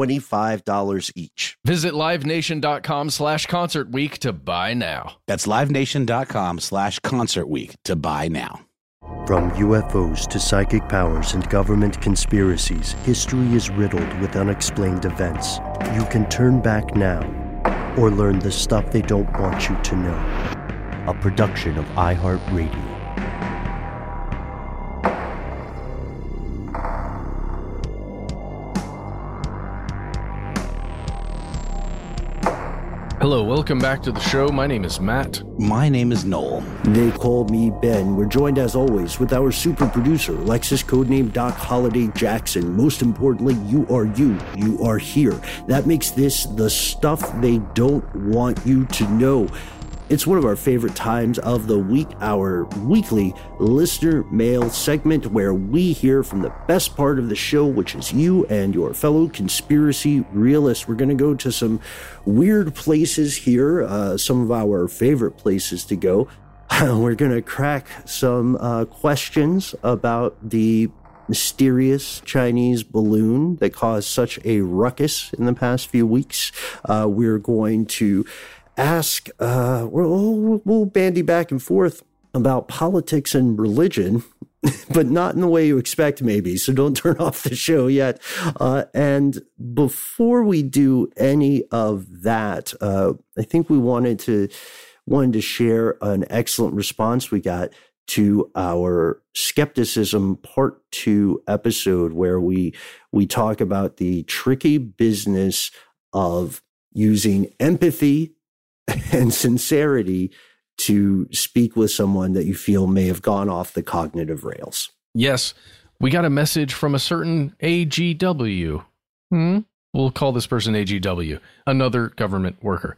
$25 each. Visit livenation.com slash concert week to buy now. That's livenation.com slash concert week to buy now. From UFOs to psychic powers and government conspiracies, history is riddled with unexplained events. You can turn back now or learn the stuff they don't want you to know. A production of iHeartRadio. Hello, welcome back to the show. My name is Matt. My name is Noel. They call me Ben. We're joined as always with our super producer, Lexus codename Doc Holliday Jackson. Most importantly, you are you. You are here. That makes this the stuff they don't want you to know. It's one of our favorite times of the week, our weekly listener mail segment where we hear from the best part of the show, which is you and your fellow conspiracy realists. We're going to go to some weird places here, uh, some of our favorite places to go. We're going to crack some uh, questions about the mysterious Chinese balloon that caused such a ruckus in the past few weeks. Uh, we're going to ask, uh, we'll, we'll bandy back and forth about politics and religion, but not in the way you expect, maybe. So don't turn off the show yet. Uh, and before we do any of that, uh, I think we wanted to wanted to share an excellent response we got to our skepticism part two episode where we we talk about the tricky business of using empathy and sincerity to speak with someone that you feel may have gone off the cognitive rails. Yes, we got a message from a certain AGW. Hmm? We'll call this person AGW, another government worker.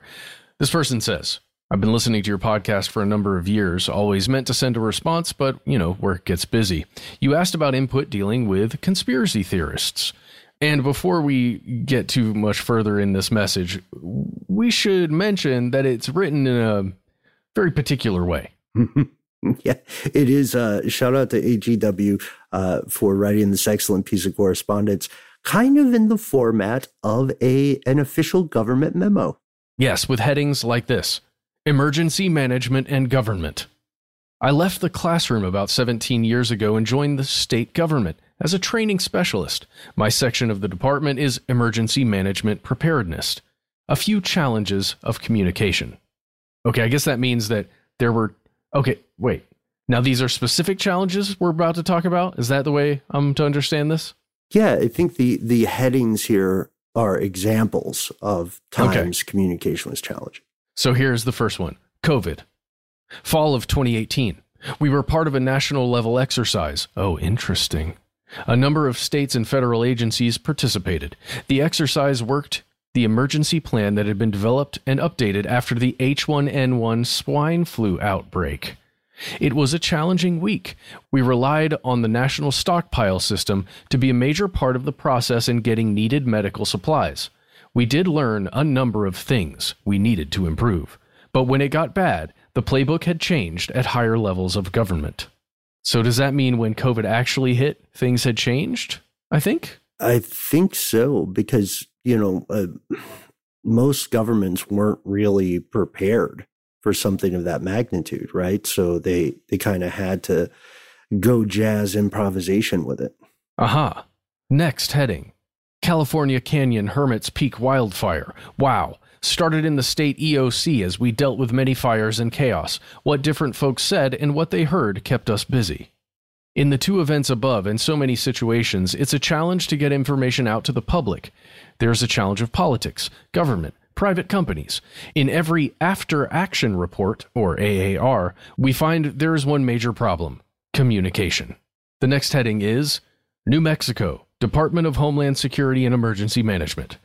This person says, I've been listening to your podcast for a number of years, always meant to send a response, but, you know, work gets busy. You asked about input dealing with conspiracy theorists. And before we get too much further in this message, we should mention that it's written in a very particular way. yeah, it is. Uh, shout out to AGW uh, for writing this excellent piece of correspondence, kind of in the format of a an official government memo. Yes, with headings like this Emergency Management and Government. I left the classroom about 17 years ago and joined the state government as a training specialist. My section of the department is Emergency Management Preparedness. A few challenges of communication. Okay, I guess that means that there were. Okay, wait. Now, these are specific challenges we're about to talk about? Is that the way I'm to understand this? Yeah, I think the the headings here are examples of times okay. communication was challenging. So here's the first one COVID. Fall of 2018. We were part of a national level exercise. Oh, interesting. A number of states and federal agencies participated. The exercise worked the emergency plan that had been developed and updated after the H1N1 swine flu outbreak. It was a challenging week. We relied on the national stockpile system to be a major part of the process in getting needed medical supplies. We did learn a number of things we needed to improve. But when it got bad, the playbook had changed at higher levels of government. So, does that mean when COVID actually hit, things had changed? I think. I think so, because, you know, uh, most governments weren't really prepared for something of that magnitude, right? So they they kind of had to go jazz improvisation with it. Aha. Next heading. California Canyon Hermit's Peak wildfire. Wow. Started in the state EOC as we dealt with many fires and chaos. What different folks said and what they heard kept us busy. In the two events above and so many situations, it's a challenge to get information out to the public. There's a challenge of politics, government, private companies. In every after action report, or AAR, we find there is one major problem communication. The next heading is New Mexico, Department of Homeland Security and Emergency Management.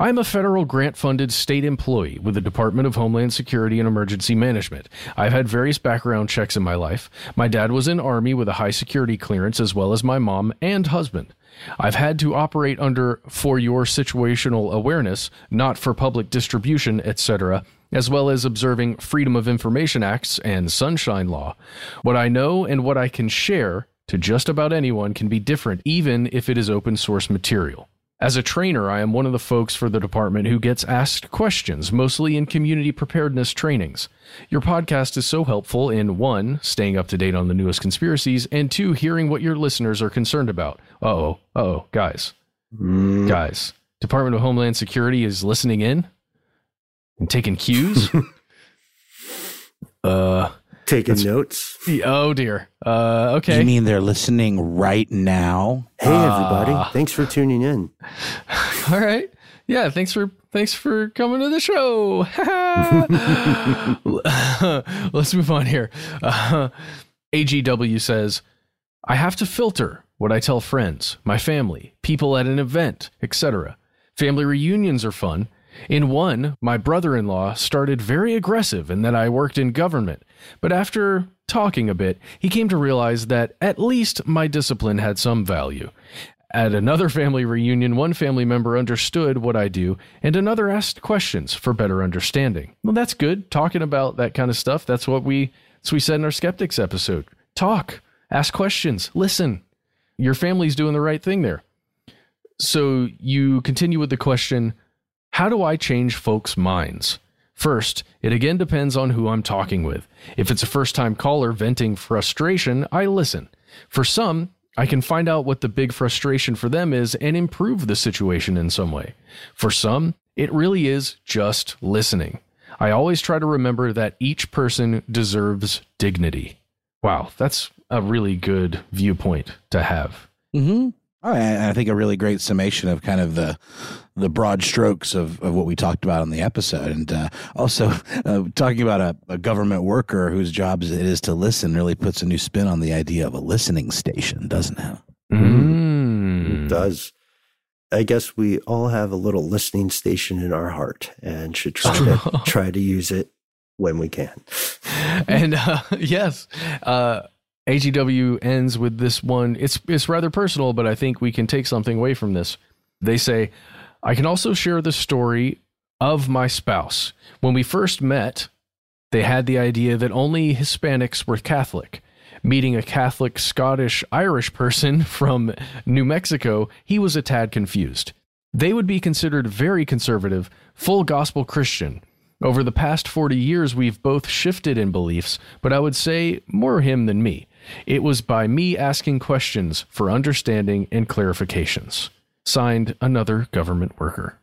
I'm a federal grant funded state employee with the Department of Homeland Security and Emergency Management. I've had various background checks in my life. My dad was in Army with a high security clearance, as well as my mom and husband. I've had to operate under for your situational awareness, not for public distribution, etc., as well as observing Freedom of Information Acts and Sunshine Law. What I know and what I can share to just about anyone can be different, even if it is open source material. As a trainer, I am one of the folks for the department who gets asked questions, mostly in community preparedness trainings. Your podcast is so helpful in one, staying up to date on the newest conspiracies, and two, hearing what your listeners are concerned about. Uh oh, uh oh, guys. Mm. Guys, Department of Homeland Security is listening in and taking cues. uh, taking notes. Oh dear. Uh, okay. You mean they're listening right now? Hey everybody! Uh, thanks for tuning in. All right. Yeah. Thanks for thanks for coming to the show. Let's move on here. Uh, AGW says, I have to filter what I tell friends, my family, people at an event, etc. Family reunions are fun in one, my brother in law started very aggressive in that I worked in government, but after talking a bit, he came to realize that at least my discipline had some value. At another family reunion, one family member understood what I do, and another asked questions for better understanding. Well, that's good. Talking about that kind of stuff. That's what we, that's what we said in our skeptics episode. Talk, ask questions, listen. Your family's doing the right thing there. So you continue with the question how do I change folks' minds? First, it again depends on who I'm talking with. If it's a first time caller venting frustration, I listen. For some, I can find out what the big frustration for them is and improve the situation in some way. For some, it really is just listening. I always try to remember that each person deserves dignity. Wow, that's a really good viewpoint to have. Mm-hmm. Oh, I think a really great summation of kind of the the broad strokes of, of what we talked about on the episode, and uh, also uh, talking about a, a, government worker whose job it is to listen really puts a new spin on the idea of a listening station, doesn't it? Mm. It does. I guess we all have a little listening station in our heart, and should try to try to use it when we can. and uh, yes. AGW ends with this one. It's it's rather personal, but I think we can take something away from this. They say, I can also share the story of my spouse. When we first met, they had the idea that only Hispanics were Catholic. Meeting a Catholic Scottish Irish person from New Mexico, he was a tad confused. They would be considered very conservative, full gospel Christian, over the past 40 years, we've both shifted in beliefs, but I would say more him than me. It was by me asking questions for understanding and clarifications. Signed, another government worker.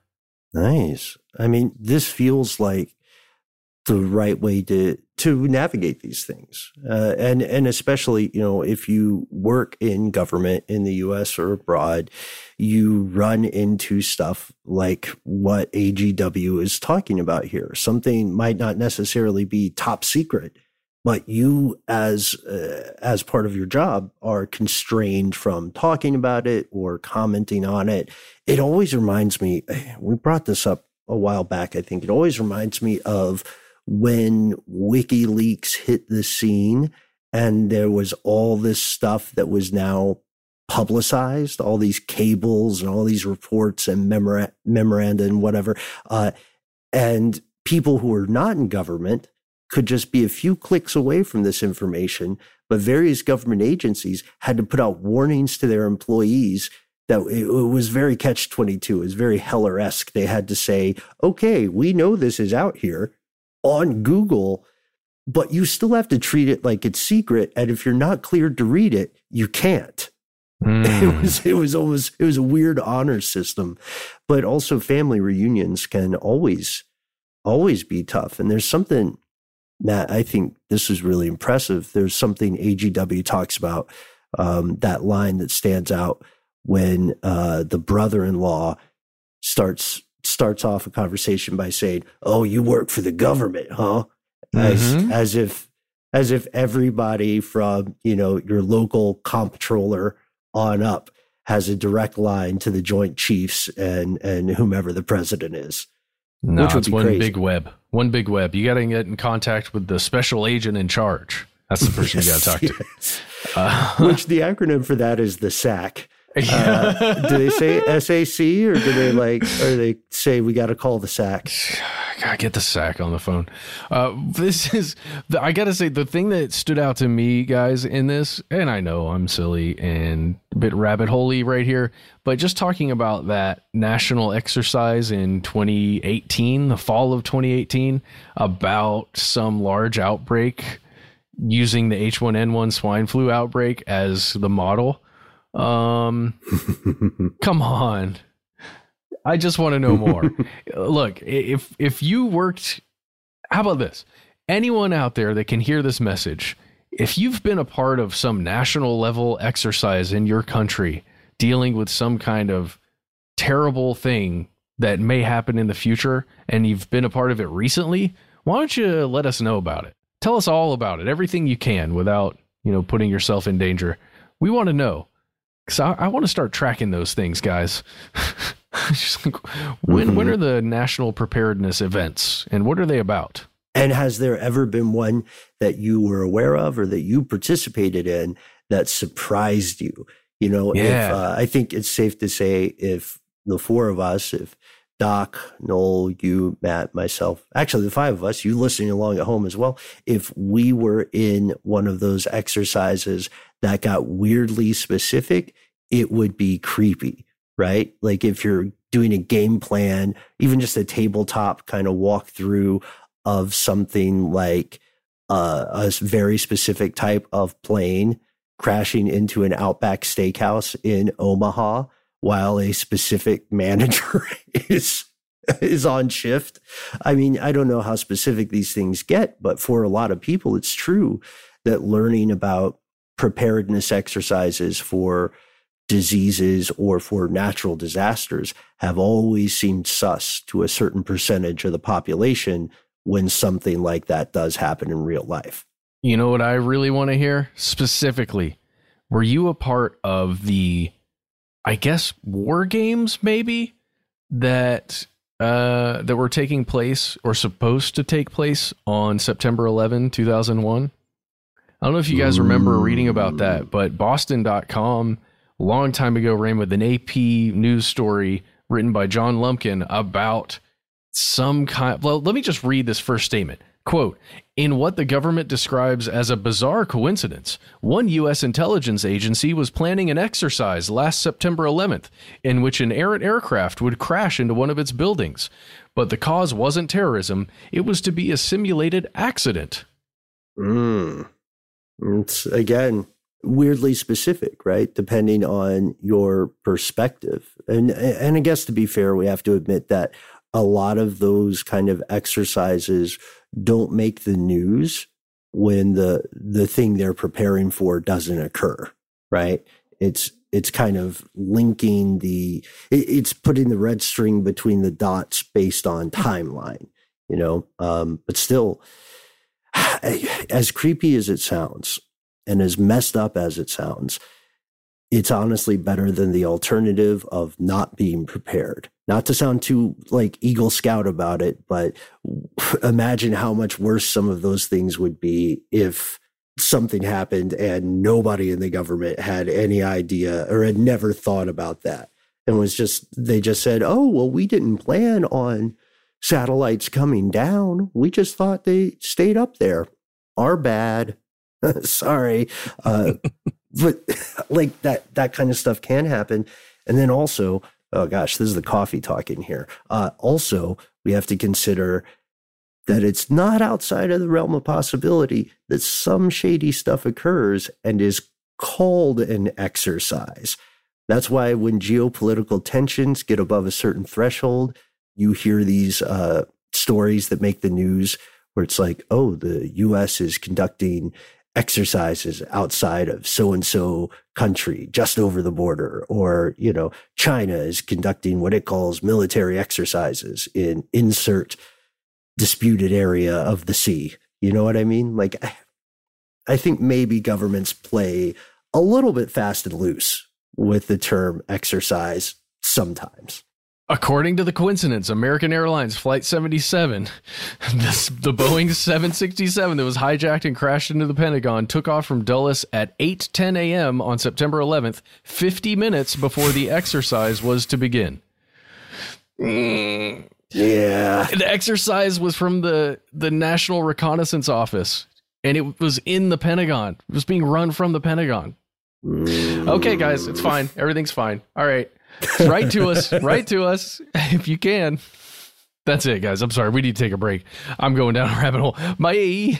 Nice. I mean, this feels like the right way to to navigate these things, uh, and and especially you know if you work in government in the U.S. or abroad, you run into stuff like what AGW is talking about here. Something might not necessarily be top secret, but you as uh, as part of your job are constrained from talking about it or commenting on it. It always reminds me. We brought this up a while back. I think it always reminds me of when WikiLeaks hit the scene and there was all this stuff that was now publicized, all these cables and all these reports and memora- memoranda and whatever. Uh, and people who are not in government could just be a few clicks away from this information. But various government agencies had to put out warnings to their employees that it, was very catch 22. It was very Heller esque. They had to say, okay, we know this is out here on Google, but you still have to treat it like it's secret. And if you're not cleared to read it, you can't. Mm. It hmm. was it was almost it was a weird honor system, but also family reunions can always always be tough. And there's something Matt, I think this is really impressive. There's something AGW talks about um, that line that stands out when uh, the brother-in-law starts starts off a conversation by saying, "Oh, you work for the government, huh?" As mm-hmm. as if as if everybody from you know your local comptroller on up has a direct line to the Joint Chiefs and and whomever the president is. No, it's one crazy. big web. One big web. You got to get in contact with the special agent in charge. That's the person yes, you got to talk yes. to. Uh, Which the acronym for that is the SAC. Uh, do they say SAC or do they like, or they say we got to call the SAC? gotta get the sack on the phone. Uh, this is, I gotta say, the thing that stood out to me, guys, in this, and I know I'm silly and a bit rabbit holey right here, but just talking about that national exercise in 2018, the fall of 2018, about some large outbreak using the H1N1 swine flu outbreak as the model. Um, come on. I just want to know more. Look, if if you worked, how about this? Anyone out there that can hear this message, if you've been a part of some national level exercise in your country dealing with some kind of terrible thing that may happen in the future and you've been a part of it recently, why don't you let us know about it? Tell us all about it, everything you can without, you know, putting yourself in danger. We want to know. Cuz I, I want to start tracking those things, guys. like, when mm-hmm. when are the national preparedness events and what are they about? And has there ever been one that you were aware of or that you participated in that surprised you? You know, yeah. if, uh, I think it's safe to say if the four of us, if Doc, Noel, you, Matt, myself, actually the five of us, you listening along at home as well, if we were in one of those exercises that got weirdly specific, it would be creepy right? Like if you're doing a game plan, even just a tabletop kind of walkthrough of something like uh, a very specific type of plane crashing into an Outback steakhouse in Omaha while a specific manager is is on shift. I mean, I don't know how specific these things get, but for a lot of people, it's true that learning about preparedness exercises for diseases or for natural disasters have always seemed sus to a certain percentage of the population when something like that does happen in real life. You know what I really want to hear specifically? Were you a part of the, I guess, war games maybe that uh, that were taking place or supposed to take place on September 11, 2001? I don't know if you guys remember reading about that, but Boston.com a long time ago ran with an AP news story written by John Lumpkin about some kind. Well, let me just read this first statement. Quote, in what the government describes as a bizarre coincidence, one U.S. intelligence agency was planning an exercise last September 11th in which an errant aircraft would crash into one of its buildings. But the cause wasn't terrorism, it was to be a simulated accident. Mm. It's, again, weirdly specific, right? Depending on your perspective. And and I guess to be fair, we have to admit that a lot of those kind of exercises don't make the news when the the thing they're preparing for doesn't occur, right? It's it's kind of linking the it's putting the red string between the dots based on timeline, you know. Um, but still, as creepy as it sounds, and as messed up as it sounds, it's honestly better than the alternative of not being prepared. Not to sound too like Eagle Scout about it, but imagine how much worse some of those things would be if something happened and nobody in the government had any idea or had never thought about that and was just they just said oh well we didn't plan on satellites coming down. We just thought they stayed up there. Our bad. Sorry. Uh, but like that that kind of stuff can happen. And then also oh gosh this is the coffee talking here. Uh, also we have to consider that it's not outside of the realm of possibility that some shady stuff occurs and is called an exercise. That's why when geopolitical tensions get above a certain threshold, you hear these uh, stories that make the news where it's like, oh, the US is conducting exercises outside of so and so country just over the border or you know china is conducting what it calls military exercises in insert disputed area of the sea. You know what I mean? Like, I think maybe governments play a little bit fast and loose with the term exercise sometimes. According to the coincidence, American Airlines Flight 77, this, the Boeing 767 that was hijacked and crashed into the Pentagon, took off from Dulles at 8:10 a.m. on September 11th, 50 minutes before the exercise was to begin. Mm. Yeah. The exercise was from the the National Reconnaissance Office and it was in the Pentagon. It was being run from the Pentagon. Okay, guys, it's fine. Everything's fine. All right. Write to us. Write to us if you can. That's it, guys. I'm sorry. We need to take a break. I'm going down a rabbit hole. Bye.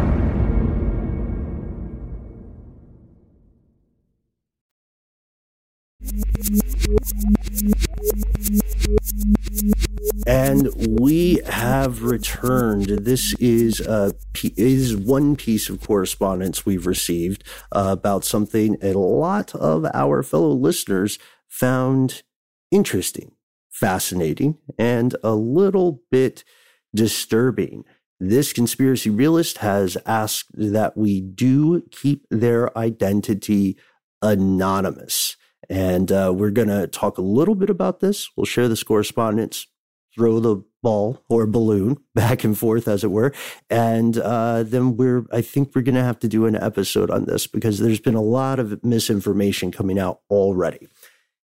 And we have returned. This is a is one piece of correspondence we've received uh, about something a lot of our fellow listeners found interesting, fascinating, and a little bit disturbing. This conspiracy realist has asked that we do keep their identity anonymous. And uh, we're going to talk a little bit about this. We'll share this correspondence, throw the ball or balloon back and forth, as it were. And uh, then we're, I think we're going to have to do an episode on this because there's been a lot of misinformation coming out already.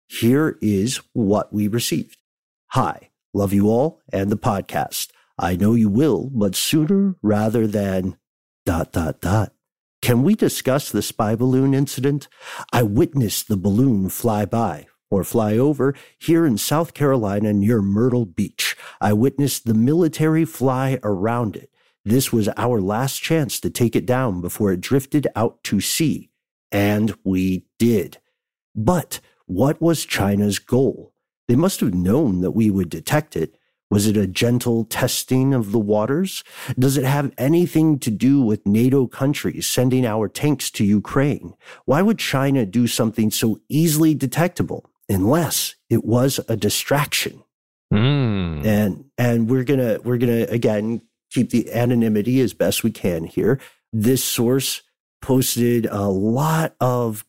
Here is what we received. Hi, love you all and the podcast. I know you will, but sooner rather than dot, dot, dot Can we discuss the spy balloon incident? I witnessed the balloon fly by or fly over here in South Carolina near Myrtle Beach. I witnessed the military fly around it. This was our last chance to take it down before it drifted out to sea. And we did. But what was China's goal? They must have known that we would detect it. Was it a gentle testing of the waters? Does it have anything to do with NATO countries sending our tanks to Ukraine? Why would China do something so easily detectable unless it was a distraction? Mm. And and we're gonna we're gonna again keep the anonymity as best we can here. This source posted a lot of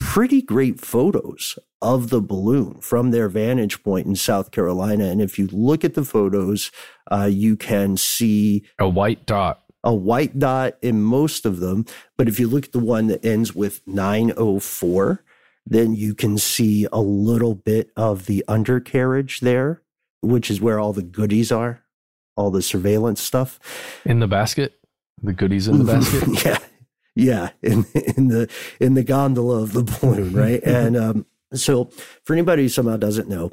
pretty great photos of the balloon from their vantage point in South Carolina. And if you look at the photos, uh, you can see a white dot. A white dot in most of them. But if you look at the one that ends with 904, then you can see a little bit of the undercarriage there, which is where all the goodies are, all the surveillance stuff. In the basket? The goodies in the basket? yeah. Yeah, in in the in the gondola of the balloon, right? and um, so, for anybody who somehow doesn't know,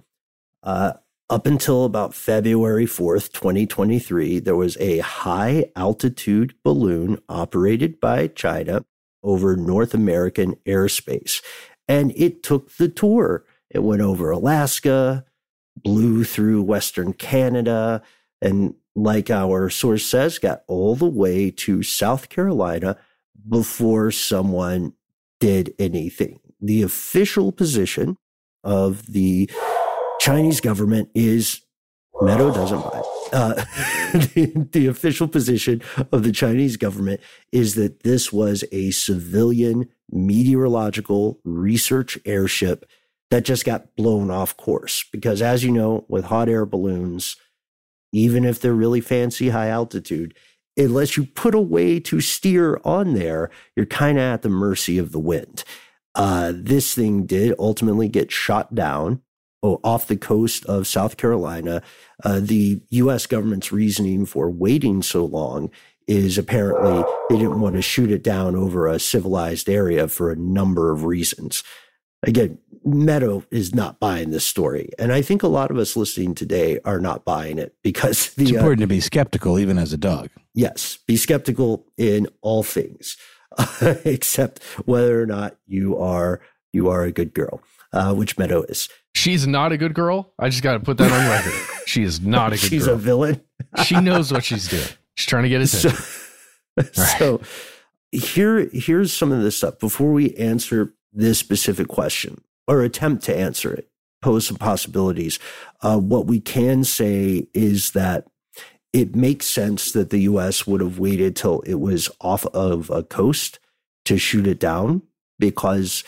uh, up until about February 4th, 2023, there was a high altitude balloon operated by China over North American airspace. And it took the tour. It went over Alaska, blew through Western Canada, and like our source says, got all the way to South Carolina before someone did anything the official position of the Chinese government is Meadow doesn't buy. Uh, the, the, official position of the Chinese government is that this was a civilian meteorological research airship that just got blown off course. Because as you know, with hot air balloons, even if they're really fancy high altitude, unless you put a way to steer on there, you're kind of at the mercy of the wind. Uh, this thing did ultimately get shot down oh, off the coast of South Carolina. Uh, the U.S. government's reasoning for waiting so long is apparently they didn't want to shoot it down over a civilized area for a number of reasons. Again, Meadow is not buying this story. And I think a lot of us listening today are not buying it because the, it's uh, important uh, to be skeptical, even as a dog. Yes, be skeptical in all things. except whether or not you are you are a good girl, uh, which Meadow is. She's not a good girl. I just got to put that on record. She is not a good girl. she's girl. a villain. she knows what she's doing. She's trying to get attention. So, so here, here's some of this stuff before we answer this specific question or attempt to answer it. Pose some possibilities. Uh, what we can say is that it makes sense that the US would have waited till it was off of a coast to shoot it down because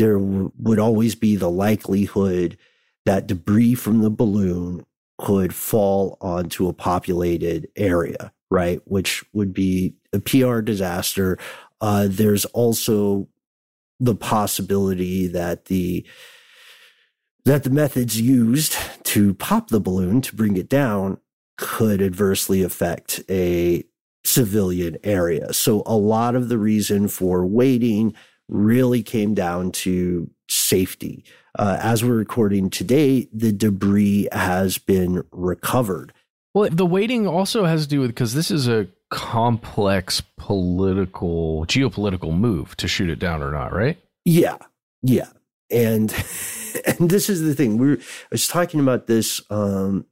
there would always be the likelihood that debris from the balloon could fall onto a populated area, right? Which would be a PR disaster. Uh, there's also the possibility that the that the methods used to pop the balloon to bring it down could adversely affect a civilian area. So a lot of the reason for waiting really came down to safety. Uh, as we're recording today, the debris has been recovered. Well, the waiting also has to do with because this is a complex political, geopolitical move to shoot it down or not, right? Yeah, yeah, and and this is the thing. We're I was talking about this um,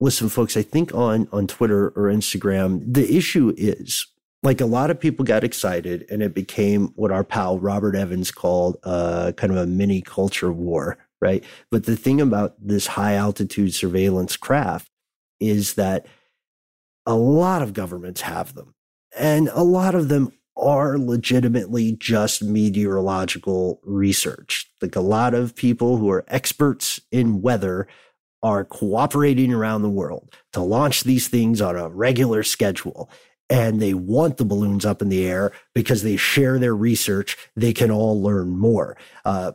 with some folks, I think on on Twitter or Instagram. The issue is like a lot of people got excited and it became what our pal Robert Evans called uh, kind of a mini culture war, right? But the thing about this high altitude surveillance craft is that a lot of governments have them, and a lot of them are legitimately just meteorological research. Like a lot of people who are experts in weather are cooperating around the world to launch these things on a regular schedule. And they want the balloons up in the air because they share their research. They can all learn more. Uh,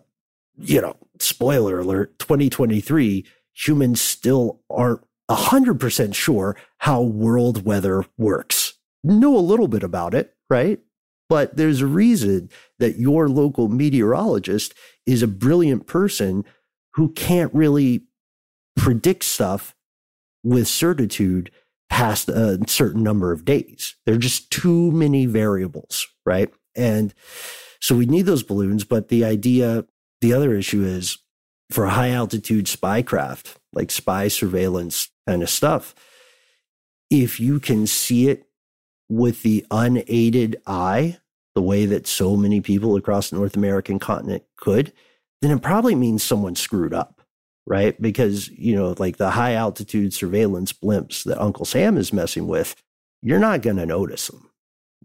you know, spoiler alert 2023, humans still aren't 100% sure how world weather works. Know a little bit about it, right? But there's a reason that your local meteorologist is a brilliant person who can't really predict stuff with certitude past a certain number of days. There are just too many variables, right? And so we need those balloons. But the idea, the other issue is for high altitude spy craft, like spy surveillance kind of stuff, if you can see it with the unaided eye, the way that so many people across the North American continent could, then it probably means someone screwed up, right? Because, you know, like the high altitude surveillance blimps that Uncle Sam is messing with, you're not going to notice them.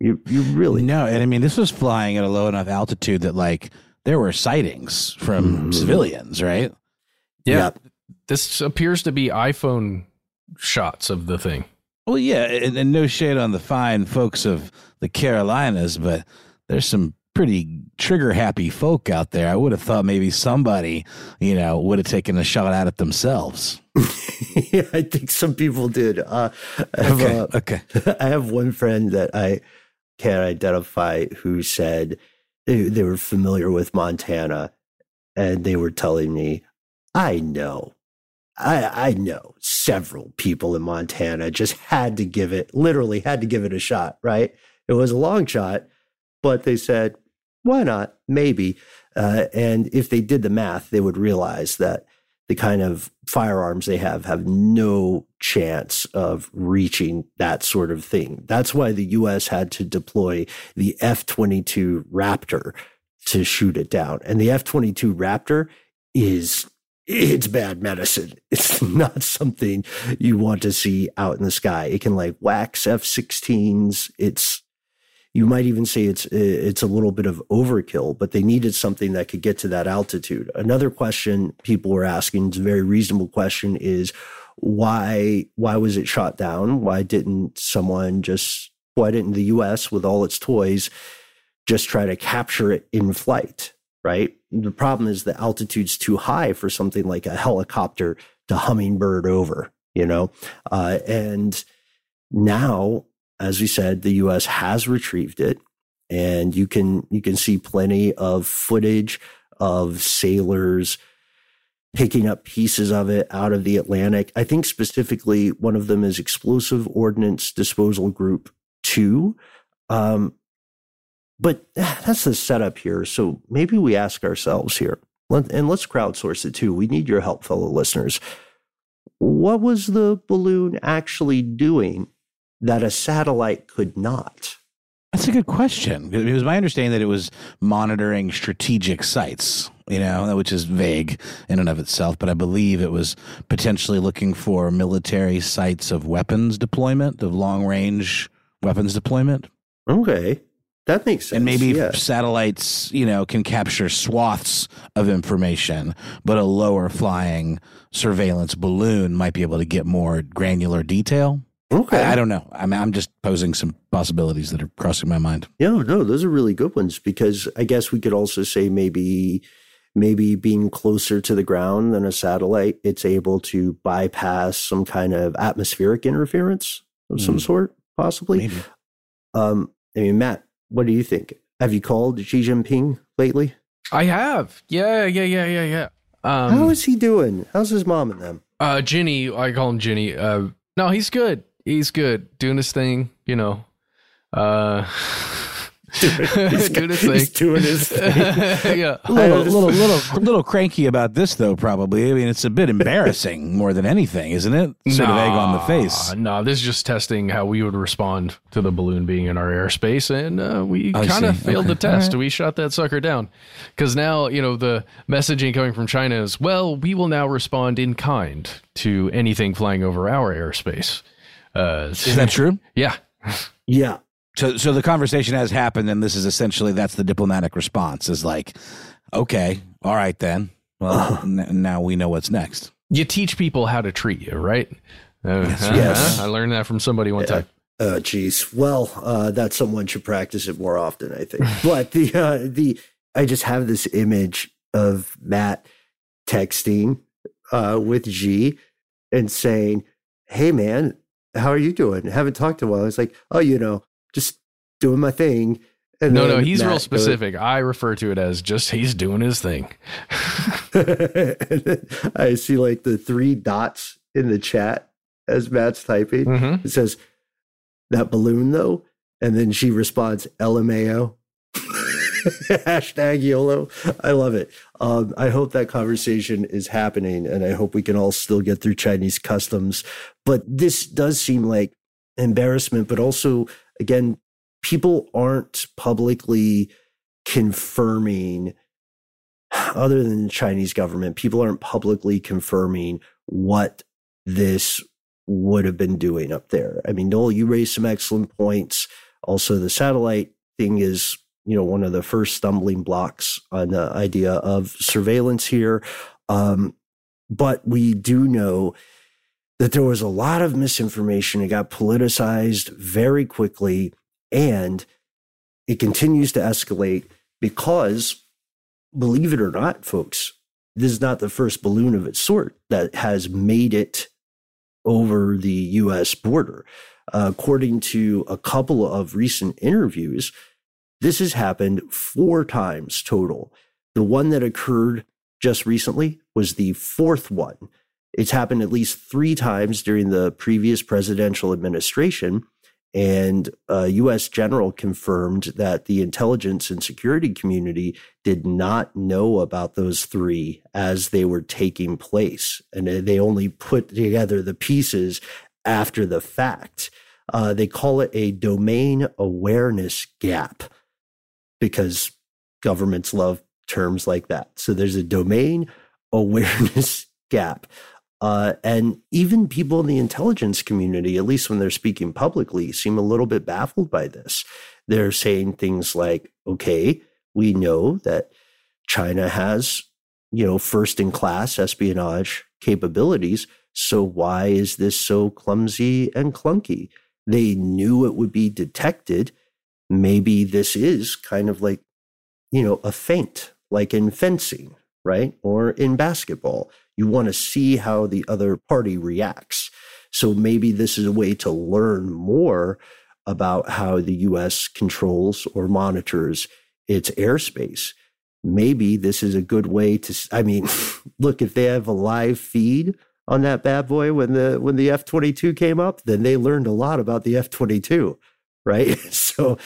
You, you really no. And I mean, this was flying at a low enough altitude that like there were sightings from mm. civilians, right? Yeah. yeah. This appears to be iPhone shots of the thing. Well, yeah, and, and, no shade on the fine folks of the Carolinas, but there's some pretty trigger happy folk out there. I would have thought maybe somebody, you know, would have taken a shot at it themselves. yeah, I think some people did. Uh, I have, okay, uh, okay. I have one friend that I can't identify who said they, they were familiar with Montana, and they were telling me, "I know I, I know several people in Montana just had to give it, literally had to give it a shot, right? It was a long shot, but they said, why not? Maybe. Uh, and if they did the math, they would realize that the kind of firearms they have have no chance of reaching that sort of thing. That's why the US had to deploy the F 22 Raptor to shoot it down. And the F 22 Raptor is it's bad medicine. It's not something you want to see out in the sky. It can like wax F-16s. It's you might even say it's it's a little bit of overkill, but they needed something that could get to that altitude. Another question people were asking, it's a very reasonable question, is why why was it shot down? Why didn't someone just why didn't the US with all its toys just try to capture it in flight? right? The problem is the altitude's too high for something like a helicopter to hummingbird over, you know? Uh, and now, as we said, the US has retrieved it and you can, you can see plenty of footage of sailors picking up pieces of it out of the Atlantic. I think specifically one of them is Explosive Ordnance Disposal Group 2. Um, but that's the setup here. So maybe we ask ourselves here, and let's crowdsource it too. We need your help, fellow listeners. What was the balloon actually doing that a satellite could not? That's a good question. It was my understanding that it was monitoring strategic sites, you know, which is vague in and of itself, but I believe it was potentially looking for military sites of weapons deployment, of long range weapons deployment. Okay. That makes sense. And maybe yeah. satellites, you know, can capture swaths of information, but a lower flying surveillance balloon might be able to get more granular detail. Okay. I, I don't know. I'm, I'm just posing some possibilities that are crossing my mind. Yeah, no, those are really good ones because I guess we could also say maybe maybe being closer to the ground than a satellite, it's able to bypass some kind of atmospheric interference of mm. some hmm. sort, possibly. Maybe. Um, I mean, Matt, what do you think? Have you called Xi Jinping lately? I have. Yeah, yeah, yeah, yeah, yeah. Um, How is he doing? How's his mom and them? Uh, Ginny, I call him Ginny. Uh, no, he's good. He's good, doing his thing. You know. Uh, he's, doing his thing. He's doing his thing. yeah. A little, little, little, little cranky about this, though. Probably. I mean, it's a bit embarrassing more than anything, isn't it? Sort nah, of egg on the face. No, nah, this is just testing how we would respond to the balloon being in our airspace, and uh, we kind of failed okay. the test. Right. We shot that sucker down because now you know the messaging coming from China is, well, we will now respond in kind to anything flying over our airspace. Uh, is that true? Yeah. Yeah. So, so the conversation has happened, and this is essentially that's the diplomatic response. Is like, okay, all right then. Well, n- now we know what's next. You teach people how to treat you, right? Uh, yes, uh, yes. I learned that from somebody one time. Oh, geez. Well, uh, that someone should practice it more often, I think. but the uh, the I just have this image of Matt texting uh, with G and saying, "Hey, man, how are you doing? I haven't talked in a while." It's like, "Oh, you know, just doing my thing. And no, no, he's Matt real goes- specific. I refer to it as just he's doing his thing. I see like the three dots in the chat as Matt's typing. Mhm. It says that balloon though, and then she responds LMAO. Hashtag YOLO. I love it. Um, I hope that conversation is happening, and I hope we can all still get through Chinese customs. But this does seem like embarrassment, but also, again, people aren't publicly confirming other than the Chinese government, people aren't publicly confirming what this would have been doing up there. I mean, Noel, you raised some excellent points. Also, the satellite thing is, you know, one of the first stumbling blocks on the idea of surveillance here. Um, but we do know that there was a lot of misinformation. It got politicized very quickly, and it continues to escalate because believe it or not, folks, this is not the first balloon of its sort that has made it over the US border. Uh, according to a couple of recent interviews, this has happened four times total. The one that occurred just recently was the fourth one. It's happened at least three times during the previous presidential administration. And a U.S. general confirmed that the intelligence and security community did not know about those three as they were taking place. And they only put together the pieces after the fact. Uh, they call it a domain awareness gap because governments love terms like that. So there's a domain awareness gap. Uh, and even people in the intelligence community, at least when they're speaking publicly, seem a little bit baffled by this. They're saying things like, okay, we know that China has, you know, first in class espionage capabilities. So why is this so clumsy and clunky? They knew it would be detected. Maybe this is kind of like, you know, a feint, like in fencing, right? Or in basketball. You want to see how the other party reacts. So maybe this is a way to learn more about how the US controls or monitors its airspace. Maybe this is a good way to, I mean, look, if they have a live feed on that bad boy when the when the F22 came up, then they learned a lot about the F22, right? So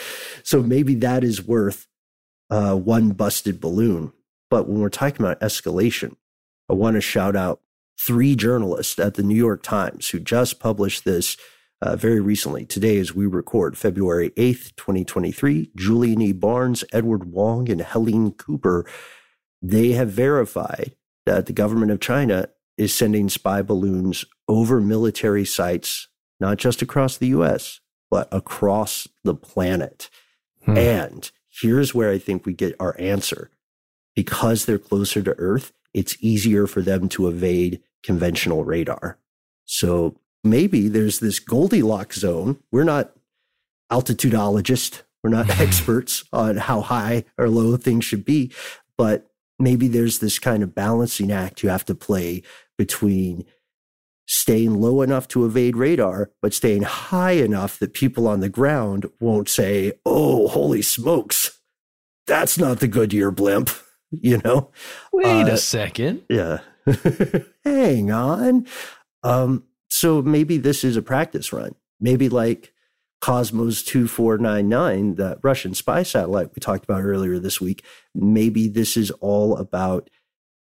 so maybe that is worth uh, one busted balloon. But when we're talking about escalation, I want to shout out three journalists at the New York Times who just published this uh, very recently. Today, as we record, February 8th, 2023, Julian E. Barnes, Edward Wong, and Helene Cooper, they have verified that the government of China is sending spy balloons over military sites, not just across the US, but across the planet. Hmm. And here's where I think we get our answer. Because they're closer to Earth, it's easier for them to evade conventional radar. So maybe there's this Goldilocks zone. We're not altitudologists, we're not experts on how high or low things should be, but maybe there's this kind of balancing act you have to play between staying low enough to evade radar, but staying high enough that people on the ground won't say, oh, holy smokes, that's not the Goodyear blimp, you know? Wait Uh, a second. Yeah. Hang on. Um, so maybe this is a practice run. Maybe like Cosmos 2499, that Russian spy satellite we talked about earlier this week. Maybe this is all about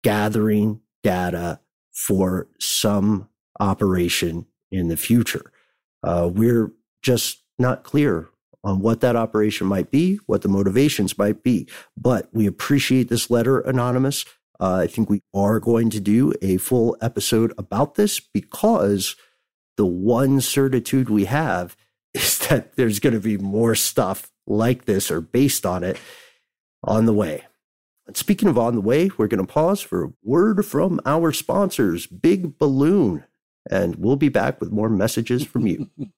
gathering data for some operation in the future. Uh, we're just not clear on what that operation might be, what the motivations might be. But we appreciate this letter, Anonymous. Uh, I think we are going to do a full episode about this because the one certitude we have is that there's going to be more stuff like this or based on it on the way. And speaking of on the way, we're going to pause for a word from our sponsors, Big Balloon, and we'll be back with more messages from you.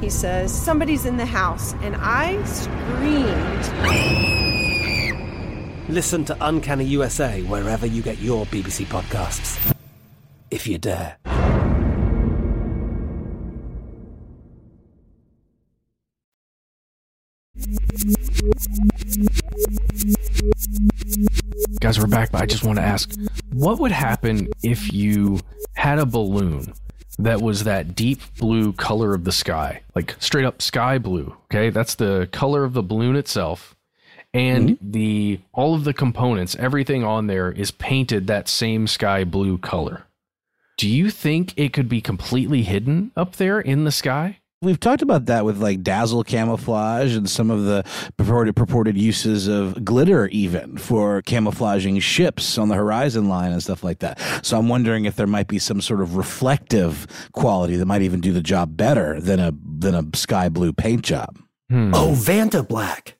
He says, Somebody's in the house. And I screamed. Listen to Uncanny USA wherever you get your BBC podcasts, if you dare. Guys, we're back, but I just want to ask what would happen if you had a balloon that was that deep blue color of the sky, like straight up sky blue? Okay, that's the color of the balloon itself. And mm-hmm. the all of the components, everything on there is painted that same sky blue color. Do you think it could be completely hidden up there in the sky? We've talked about that with like dazzle camouflage and some of the purported purported uses of glitter, even for camouflaging ships on the horizon line and stuff like that. So I'm wondering if there might be some sort of reflective quality that might even do the job better than a than a sky blue paint job. Hmm. Oh, Vanta Black.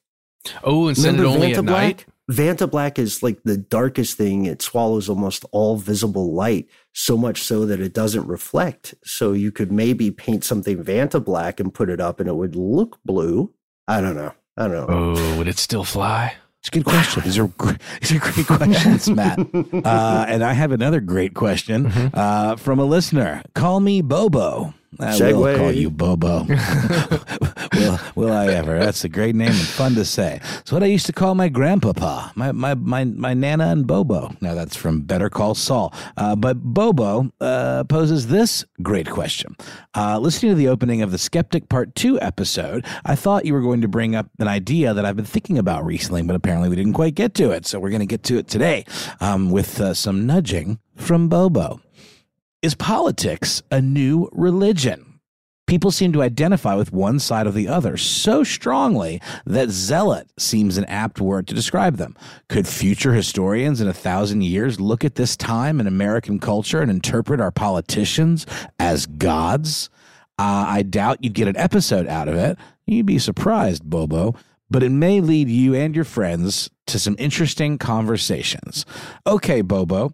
Oh, and send it Remember only Vanta at Black? night. Vanta Black is like the darkest thing. It swallows almost all visible light, so much so that it doesn't reflect. So you could maybe paint something Vanta Black and put it up and it would look blue. I don't know. I don't know. Oh, would it still fly? It's a good question. These are gr- these are great questions, Matt. Uh, and I have another great question uh, from a listener. Call me Bobo. I will call you Bobo. will, will I ever? That's a great name and fun to say. It's what I used to call my grandpapa, my my my, my Nana and Bobo. Now that's from Better Call Saul. Uh, but Bobo uh, poses this great question. Uh, listening to the opening of the Skeptic Part Two episode, I thought you were going to bring up an idea that I've been thinking about recently, but apparently we didn't quite get to it. So we're going to get to it today um, with uh, some nudging from Bobo. Is politics a new religion? People seem to identify with one side or the other so strongly that zealot seems an apt word to describe them. Could future historians in a thousand years look at this time in American culture and interpret our politicians as gods? Uh, I doubt you'd get an episode out of it. You'd be surprised, Bobo. But it may lead you and your friends to some interesting conversations. Okay, Bobo,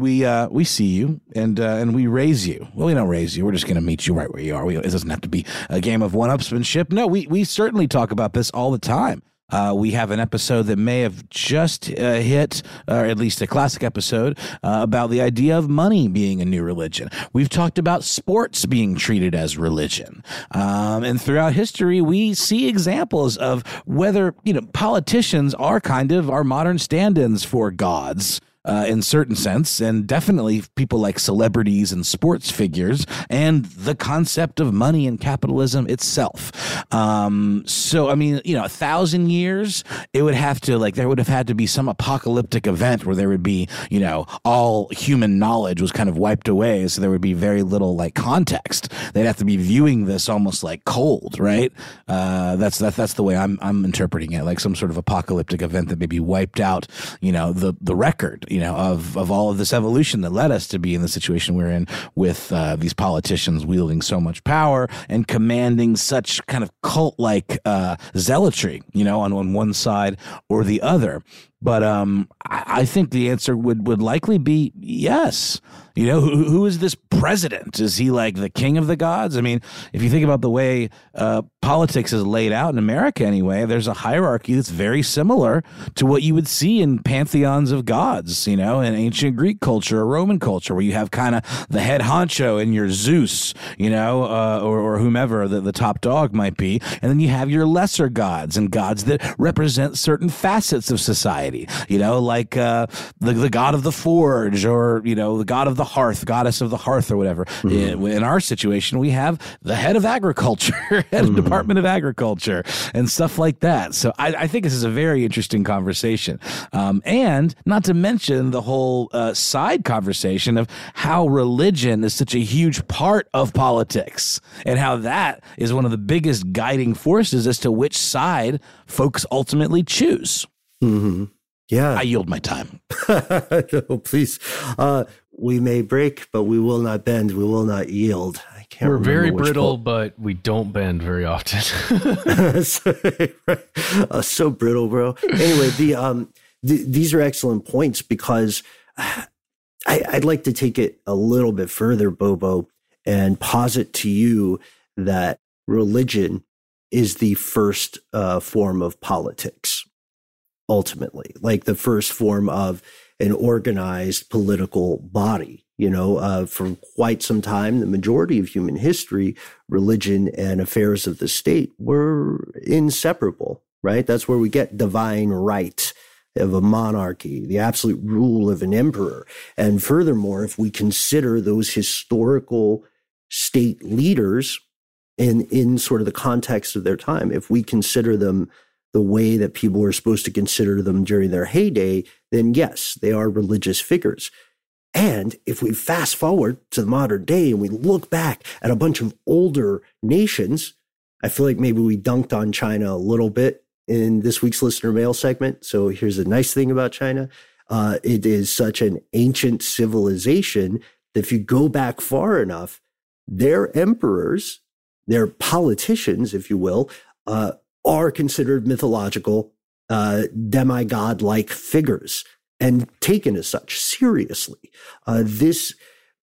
we uh we see you and uh, and we raise you. Well, we don't raise you. We're just going to meet you right where you are. We, it doesn't have to be a game of one-upsmanship. No, we we certainly talk about this all the time. Uh, we have an episode that may have just uh, hit, or at least a classic episode, uh, about the idea of money being a new religion. We've talked about sports being treated as religion. Um, and throughout history, we see examples of whether, you know, politicians are kind of our modern stand ins for gods uh, in certain sense, and definitely people like celebrities and sports figures, and the concept of money and capitalism itself. Um, so, I mean, you know, a thousand years, it would have to like there would have had to be some apocalyptic event where there would be, you know, all human knowledge was kind of wiped away, so there would be very little like context. They'd have to be viewing this almost like cold, right? Uh, that's that, that's the way I'm I'm interpreting it, like some sort of apocalyptic event that maybe wiped out, you know, the the record you know, of, of all of this evolution that led us to be in the situation we're in with uh, these politicians wielding so much power and commanding such kind of cult like uh, zealotry, you know, on, on one side or the other. But um, I, I think the answer would, would likely be yes. You know, who, who is this president? Is he like the king of the gods? I mean, if you think about the way uh, politics is laid out in America, anyway, there's a hierarchy that's very similar to what you would see in pantheons of gods, you know, in ancient Greek culture or Roman culture, where you have kind of the head honcho and your Zeus, you know, uh, or, or whomever the, the top dog might be. And then you have your lesser gods and gods that represent certain facets of society, you know, like uh, the, the god of the forge or, you know, the god of the hearth, goddess of the hearth, or whatever. Mm-hmm. In, in, our situation, we have the head of agriculture, head mm-hmm. of Department of Agriculture, and stuff like that. So I, I think this is a very interesting conversation. Um, and not to mention the whole uh, side conversation of how religion is such a huge part of politics and how that is one of the biggest guiding forces as to which side folks ultimately choose. Mm-hmm. Yeah. I yield my time. no, please. Uh, we may break, but we will not bend. We will not yield. I can't. We're very brittle, but we don't bend very often. so, uh, so, brittle, bro. Anyway, the um, th- these are excellent points because I, I'd like to take it a little bit further, Bobo, and posit to you that religion is the first uh, form of politics. Ultimately, like the first form of an organized political body. You know, uh, for quite some time, the majority of human history, religion and affairs of the state were inseparable, right? That's where we get divine right of a monarchy, the absolute rule of an emperor. And furthermore, if we consider those historical state leaders in, in sort of the context of their time, if we consider them the way that people were supposed to consider them during their heyday, then yes, they are religious figures. And if we fast forward to the modern day and we look back at a bunch of older nations, I feel like maybe we dunked on China a little bit in this week's listener mail segment. So here's the nice thing about China. Uh, it is such an ancient civilization that if you go back far enough, their emperors, their politicians, if you will, uh, are considered mythological, uh, demigod like figures and taken as such seriously. Uh, this,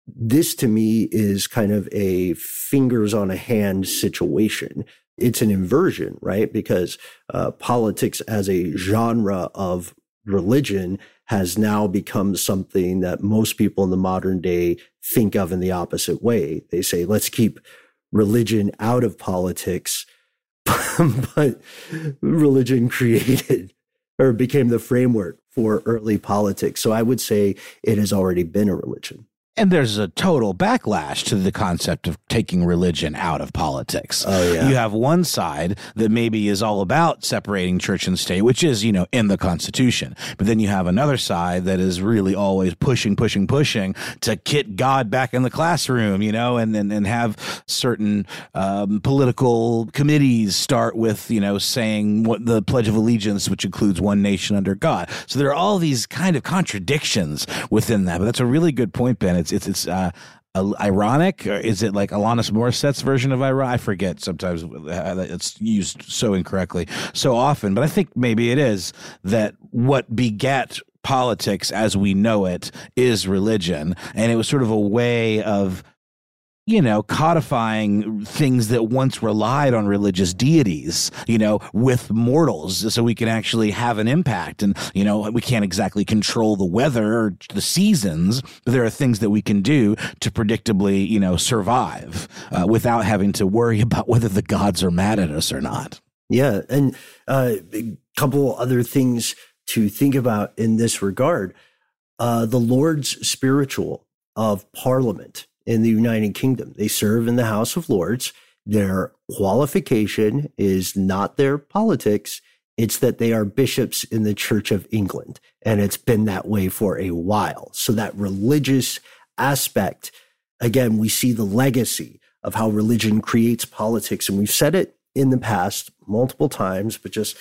this to me is kind of a fingers on a hand situation. It's an inversion, right? Because uh, politics as a genre of religion has now become something that most people in the modern day think of in the opposite way. They say, let's keep religion out of politics but religion created or became the framework for early politics. So I would say it has already been a religion. And there's a total backlash to the concept of taking religion out of politics. Oh, yeah. You have one side that maybe is all about separating church and state, which is, you know, in the Constitution. But then you have another side that is really always pushing, pushing, pushing to get God back in the classroom, you know, and and, and have certain um, political committees start with, you know, saying what the Pledge of Allegiance, which includes one nation under God. So there are all these kind of contradictions within that. But that's a really good point, Ben. It's it's it's it's uh, ironic, or is it like Alanis Morissette's version of ironic? I forget sometimes it's used so incorrectly so often, but I think maybe it is that what begat politics as we know it is religion, and it was sort of a way of you know, codifying things that once relied on religious deities, you know, with mortals so we can actually have an impact. And, you know, we can't exactly control the weather or the seasons, but there are things that we can do to predictably, you know, survive uh, without having to worry about whether the gods are mad at us or not. Yeah. And uh, a couple other things to think about in this regard. uh, the Lords Spiritual of Parliament in the United Kingdom. They serve in the House of Lords. Their qualification is not their politics. It's that they are bishops in the Church of England. And it's been that way for a while. So that religious aspect, again, we see the legacy of how religion creates politics. And we've said it in the past multiple times, but just,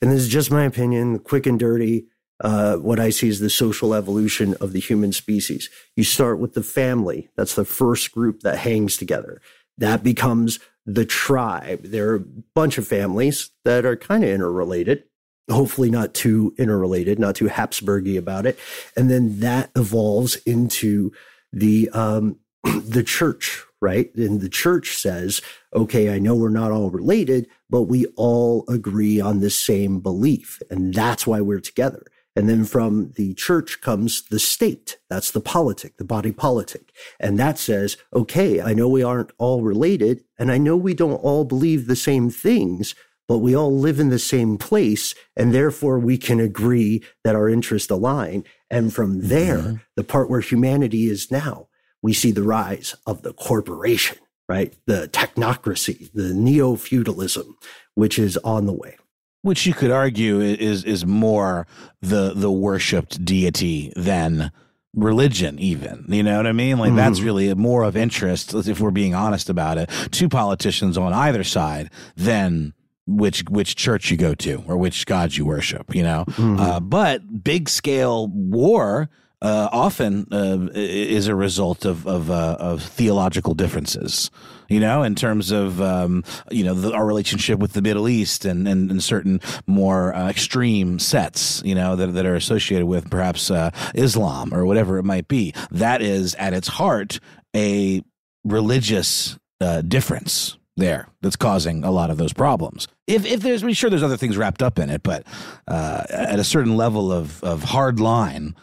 and this is just my opinion, quick and dirty. Uh, what I see is the social evolution of the human species. You start with the family. That's the first group that hangs together. That becomes the tribe. There are a bunch of families that are kind of interrelated, hopefully not too interrelated, not too Habsburgy about it. And then that evolves into the um, the church, right? And the church says, okay, I know we're not all related, but we all agree on the same belief. And that's why we're together. And then from the church comes the state. That's the politic, the body politic. And that says, okay, I know we aren't all related and I know we don't all believe the same things, but we all live in the same place. And therefore we can agree that our interests align. And from there, mm-hmm. the part where humanity is now, we see the rise of the corporation, right? The technocracy, the neo feudalism, which is on the way which you could argue is is more the the worshipped deity than religion even you know what i mean like mm-hmm. that's really more of interest if we're being honest about it to politicians on either side than which which church you go to or which god you worship you know mm-hmm. uh, but big scale war uh, often uh, is a result of of, uh, of, theological differences. You know, in terms of um, you know the, our relationship with the Middle East and and, and certain more uh, extreme sets. You know that that are associated with perhaps uh, Islam or whatever it might be. That is at its heart a religious uh, difference there that's causing a lot of those problems. If if there's, I'm sure there's other things wrapped up in it, but uh, at a certain level of of hard line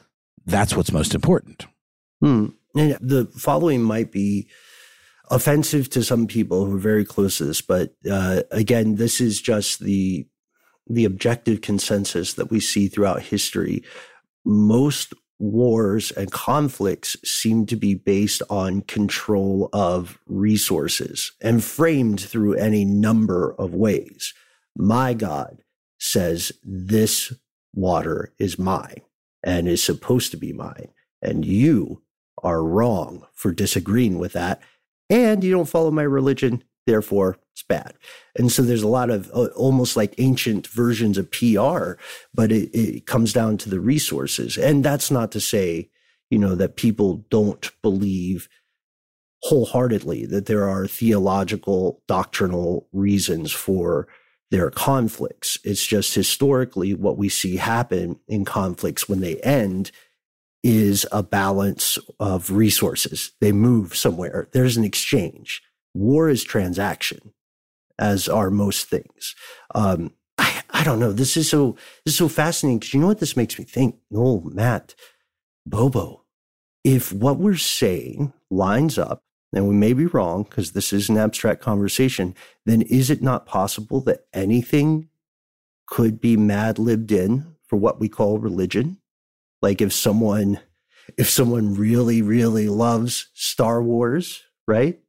that's what's most important. Hmm. And the following might be offensive to some people who are very close to this, but uh, again, this is just the the objective consensus that we see throughout history. Most wars and conflicts seem to be based on control of resources and framed through any number of ways. My God says this water is mine and is supposed to be mine. And you are wrong for disagreeing with that. And you don't follow my religion, therefore it's bad. And so there's a lot of uh, almost like ancient versions of PR, but it, it comes down to the resources. And that's not to say, you know, that people don't believe wholeheartedly that there are theological, doctrinal reasons for their conflicts. It's just historically what we see happen in conflicts when they end is a balance of resources. They move somewhere. There's an exchange. War is transaction, as are most things. Um, I, I don't know. This is so this is so fascinating because you know what this makes me think. Noel, Matt, Bobo. If what we're saying lines up and we may be wrong because this is an abstract conversation, then is it not possible that anything could be mad libbed in for what we call religion? Like if someone, if someone really, really loves Star Wars, right?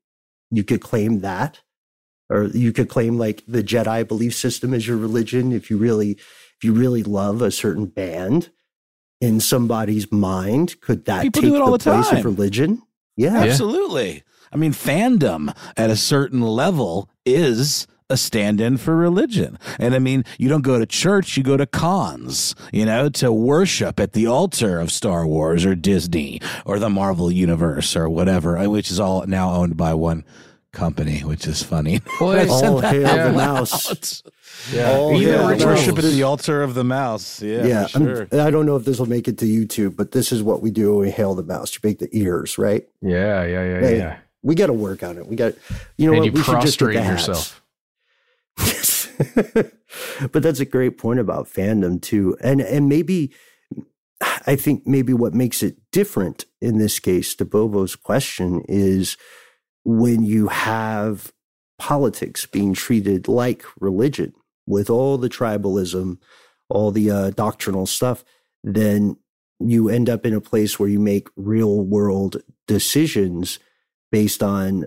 You could claim that. Or you could claim like the Jedi belief system is your religion if you really, if you really love a certain band in somebody's mind, could that People take the, the place time. of religion? Yeah. Absolutely. I mean, fandom at a certain level is a stand in for religion. And I mean, you don't go to church, you go to cons, you know, to worship at the altar of Star Wars or Disney or the Marvel Universe or whatever, uh, which is all now owned by one company, which is funny. Boy, all hail yeah. the mouse. Yeah, all either worship at the altar of the mouse. Yeah, yeah. Sure. I don't know if this will make it to YouTube, but this is what we do when we hail the mouse. You make the ears, right? Yeah, yeah, yeah, hey, yeah we got to work on it. We got, you know, and what? You we prostrate should just yourself. but that's a great point about fandom too, and and maybe I think maybe what makes it different in this case to Bobo's question is when you have politics being treated like religion with all the tribalism, all the uh, doctrinal stuff, then you end up in a place where you make real world decisions based on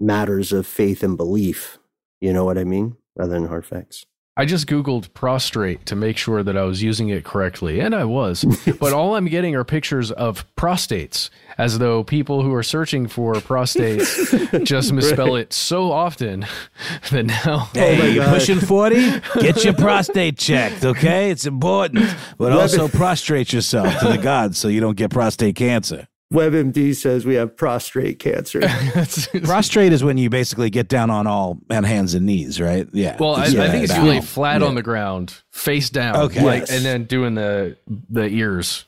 matters of faith and belief. You know what I mean? Rather than hard facts. I just Googled prostrate to make sure that I was using it correctly, and I was. but all I'm getting are pictures of prostates, as though people who are searching for prostates just misspell it so often that now. Hey, oh you pushing 40? Get your prostate checked, okay? It's important. But also prostrate yourself to the gods so you don't get prostate cancer. WebMD says we have prostate cancer. Prostrate is when you basically get down on all on hands and knees, right? Yeah. Well, I, Yeah, I think it's that. really flat Yeah. on the ground, face down, Okay. like, Yes. and then doing the the ears,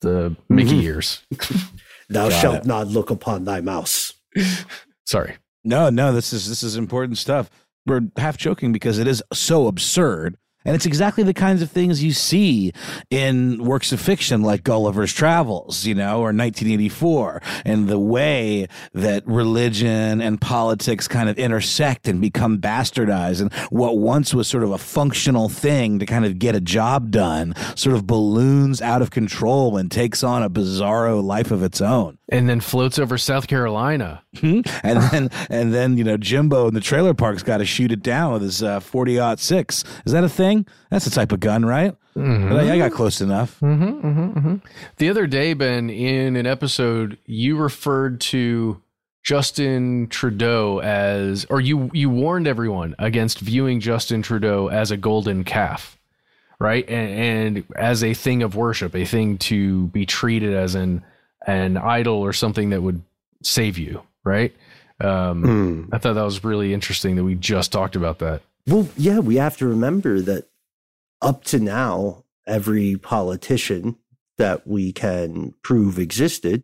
the Mickey Mm-hmm. ears. Thou Got shalt it. not look upon thy mouse. Sorry. No, no, this is this is important stuff. We're half joking because it is so absurd. And it's exactly the kinds of things you see in works of fiction like Gulliver's Travels, you know, or 1984, and the way that religion and politics kind of intersect and become bastardized. And what once was sort of a functional thing to kind of get a job done sort of balloons out of control and takes on a bizarro life of its own. And then floats over South Carolina. and then and then you know Jimbo in the trailer park's got to shoot it down with his uh, forty aught six. Is that a thing? That's the type of gun, right? Mm-hmm. I, I got close enough. The other day, Ben, in an episode, you referred to Justin Trudeau as, or you you warned everyone against viewing Justin Trudeau as a golden calf, right? And, and as a thing of worship, a thing to be treated as an an idol or something that would save you, right? Um, Hmm. I thought that was really interesting that we just talked about that. Well, yeah, we have to remember that up to now, every politician that we can prove existed,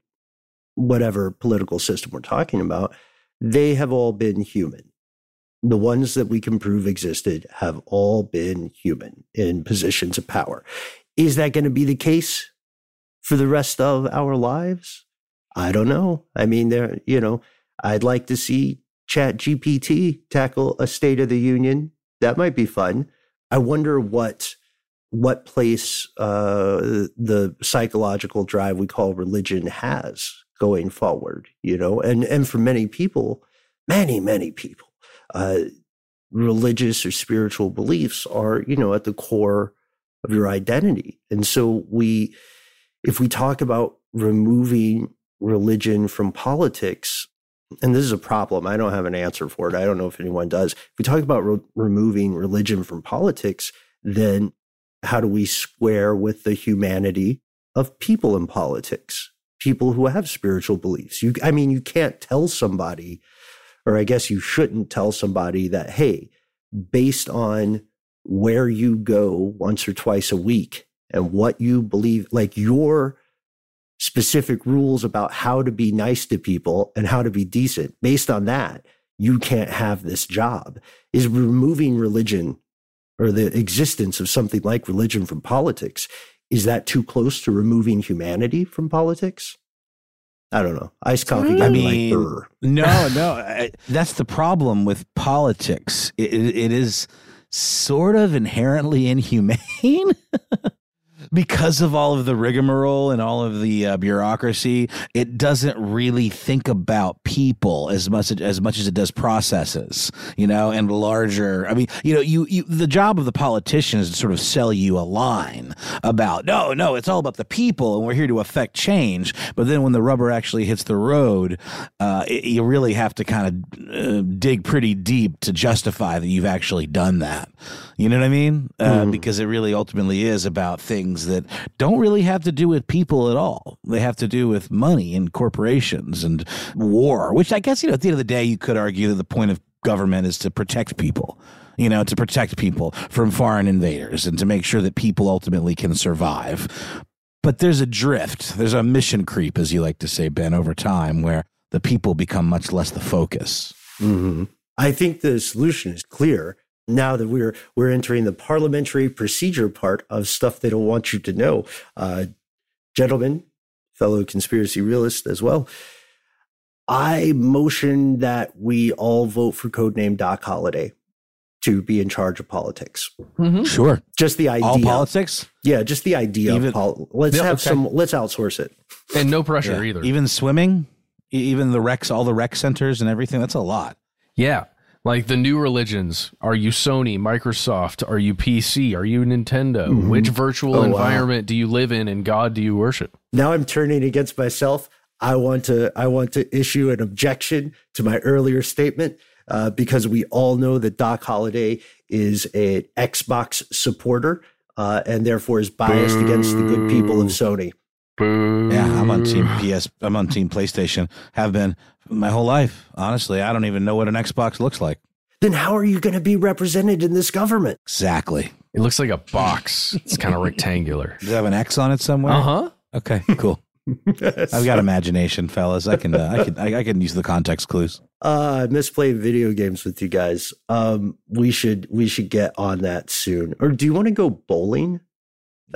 whatever political system we're talking about, they have all been human. The ones that we can prove existed have all been human in positions of power. Is that going to be the case for the rest of our lives? I don't know. I mean, there, you know, I'd like to see Chat GPT tackle a State of the Union. That might be fun. I wonder what what place uh, the psychological drive we call religion has going forward. You know, and and for many people, many many people, uh, religious or spiritual beliefs are you know at the core of your identity, and so we, if we talk about removing religion from politics, and this is a problem. I don't have an answer for it. I don't know if anyone does. If we talk about re- removing religion from politics, then how do we square with the humanity of people in politics? People who have spiritual beliefs. You, I mean, you can't tell somebody, or I guess you shouldn't tell somebody that, hey, based on where you go once or twice a week and what you believe, like your specific rules about how to be nice to people and how to be decent. Based on that, you can't have this job. Is removing religion or the existence of something like religion from politics, is that too close to removing humanity from politics? I don't know. Iced coffee. Mm. I mean, like, "Brr." no, no. I, that's the problem with politics. It, it, it is sort of inherently inhumane. Because of all of the rigmarole and all of the uh, bureaucracy, it doesn't really think about people as much as much as it does processes, you know, and larger. I mean, you know, you, you the job of the politician is to sort of sell you a line about no, no, it's all about the people, and we're here to affect change. But then when the rubber actually hits the road, uh, it, you really have to kind of uh, dig pretty deep to justify that you've actually done that. You know what I mean? Uh, Because it really ultimately is about things that don't really have to do with people at all. They have to do with money and corporations and war, which I guess, you know, at the end of the day, you could argue that the point of government is to protect people. You know, to protect people from foreign invaders and to make sure that people ultimately can survive. But there's a drift, there's a mission creep, as you like to say, Ben, over time, where the people become much less the focus. Mhm. I think the solution is clear now that we're we're entering the parliamentary procedure part of stuff they don't want you to know. Uh, gentlemen, fellow conspiracy realist as well. I motion that we all vote for codename Doc Holliday to be in charge of politics. Sure. Just the idea. All politics? Yeah, just the idea Even- of pol- let's Yeah, have okay. some let's outsource it. And no pressure Yeah. either. Even swimming, even the recs, all the rec centers and everything. That's a lot. Yeah. Like the new religions. Are you Sony, Microsoft? Are you PC? Are you Nintendo? Which virtual Oh, wow. environment do you live in and God do you worship? Now I'm turning against myself. I want to I want to issue an objection to my earlier statement uh, because we all know that Doc Holliday is an Xbox supporter uh, and therefore is biased against the good people of Sony. Boo. Yeah, I'm on team PS. I'm on team PlayStation. Have been my whole life. Honestly, I don't even know what an Xbox looks like. Then how are you going to be represented in this government? Exactly. It looks like a box. It's kind of rectangular. Does it have an X on it somewhere? Uh huh. Okay, cool. I've got imagination, fellas. I can. Uh, I can. I, I can use the context clues. Uh, I miss playing video games with you guys. Um, we should we should get on that soon. Or do you want to go bowling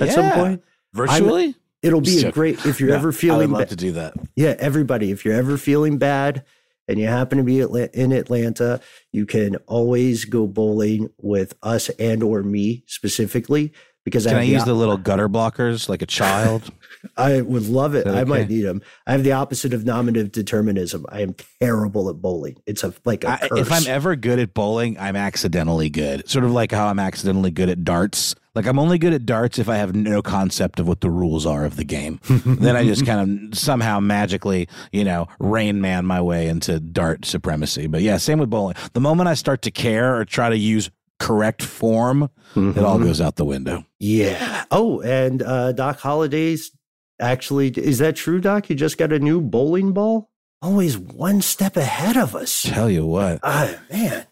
at some point? Virtually. It'll be a great if you're Yeah, ever I feeling would love ba- to do that. yeah everybody if you're ever feeling bad and you happen to be in Atlanta, you can always go bowling with us and or me specifically because Can I, I use the, the little gutter blockers like a child? I would love it. I might need them. I have the opposite of nominative determinism. I am terrible at bowling. It's a like a I, if I'm ever good at bowling, I'm accidentally good. Sort of like how I'm accidentally good at darts. Like I'm only good at darts if I have no concept of what the rules are of the game. then I just kind of somehow magically, you know, rain man my way into dart supremacy. But yeah, same with bowling. The moment I start to care or try to use correct form, it all Mhm. goes out the window. Yeah. Oh, and uh, Doc Holliday's actually is that true, Doc? You just got a new bowling ball? Always one step ahead of us. Tell you what. Ah, man.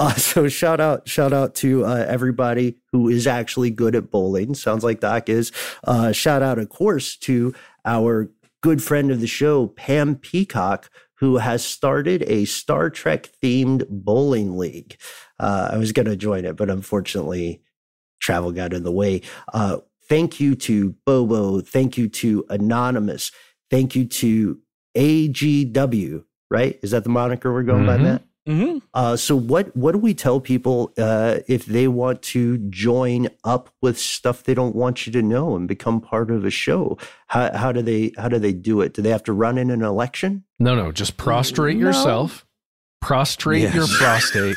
Uh, so shout out, shout out to uh, everybody who is actually good at bowling. Sounds like Doc is. Uh, shout out, of course, to our good friend of the show, Pam Peacock, who has started a Star Trek themed bowling league. Uh, I was going to join it, but unfortunately, travel got in the way. Uh, thank you to Bobo. Thank you to Anonymous. Thank you to AGW. Right? Is that the moniker we're going by, Mhm. Matt? Mm-hmm. Uh, so what what do we tell people uh, if they want to join up with stuff they don't want you to know and become part of a show? How how do they how do they do it? Do they have to run in an election? No, no. Just prostrate No. yourself. Prostrate Yes. your prostate.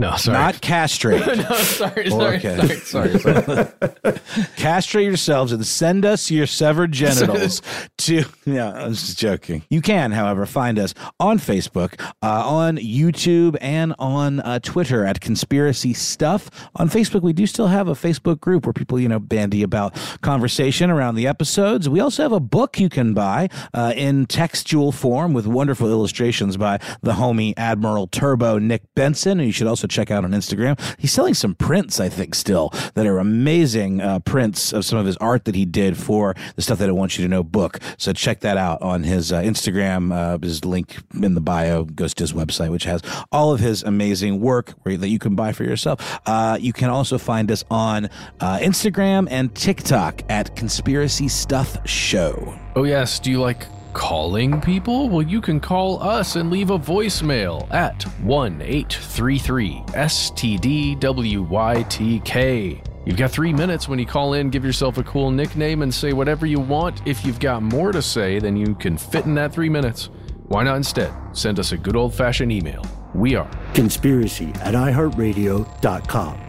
No, sorry. Not castrate. no, sorry, sorry, okay. sorry, sorry, sorry. Castrate yourselves and send us your severed genitals to. Yeah, I was just joking. You can, however, find us on Facebook, uh, on YouTube, and on uh, Twitter at Conspiracy Stuff. On Facebook, we do still have a Facebook group where people, you know, bandy about conversation around the episodes. We also have a book you can buy uh, in textual form with wonderful illustrations by the homie Admiral Turbo Nick Benson, who you should also check out on Instagram. He's selling some prints, I think, still that are amazing uh, prints of some of his art that he did for the Stuff That I Want You to Know book. So check that out on his uh, Instagram. Uh, his link in the bio goes to his website, which has all of his amazing work that you can buy for yourself. Uh, you can also find us on uh, Instagram and TikTok at Conspiracy Stuff Show. Oh, yes. Do you like calling people? Well, you can call us and leave a voicemail at 1 833 STDWYTK. You've got three minutes when you call in, give yourself a cool nickname, and say whatever you want. If you've got more to say than you can fit in that three minutes, why not instead send us a good old fashioned email? We are Conspiracy at iHeartRadio.com.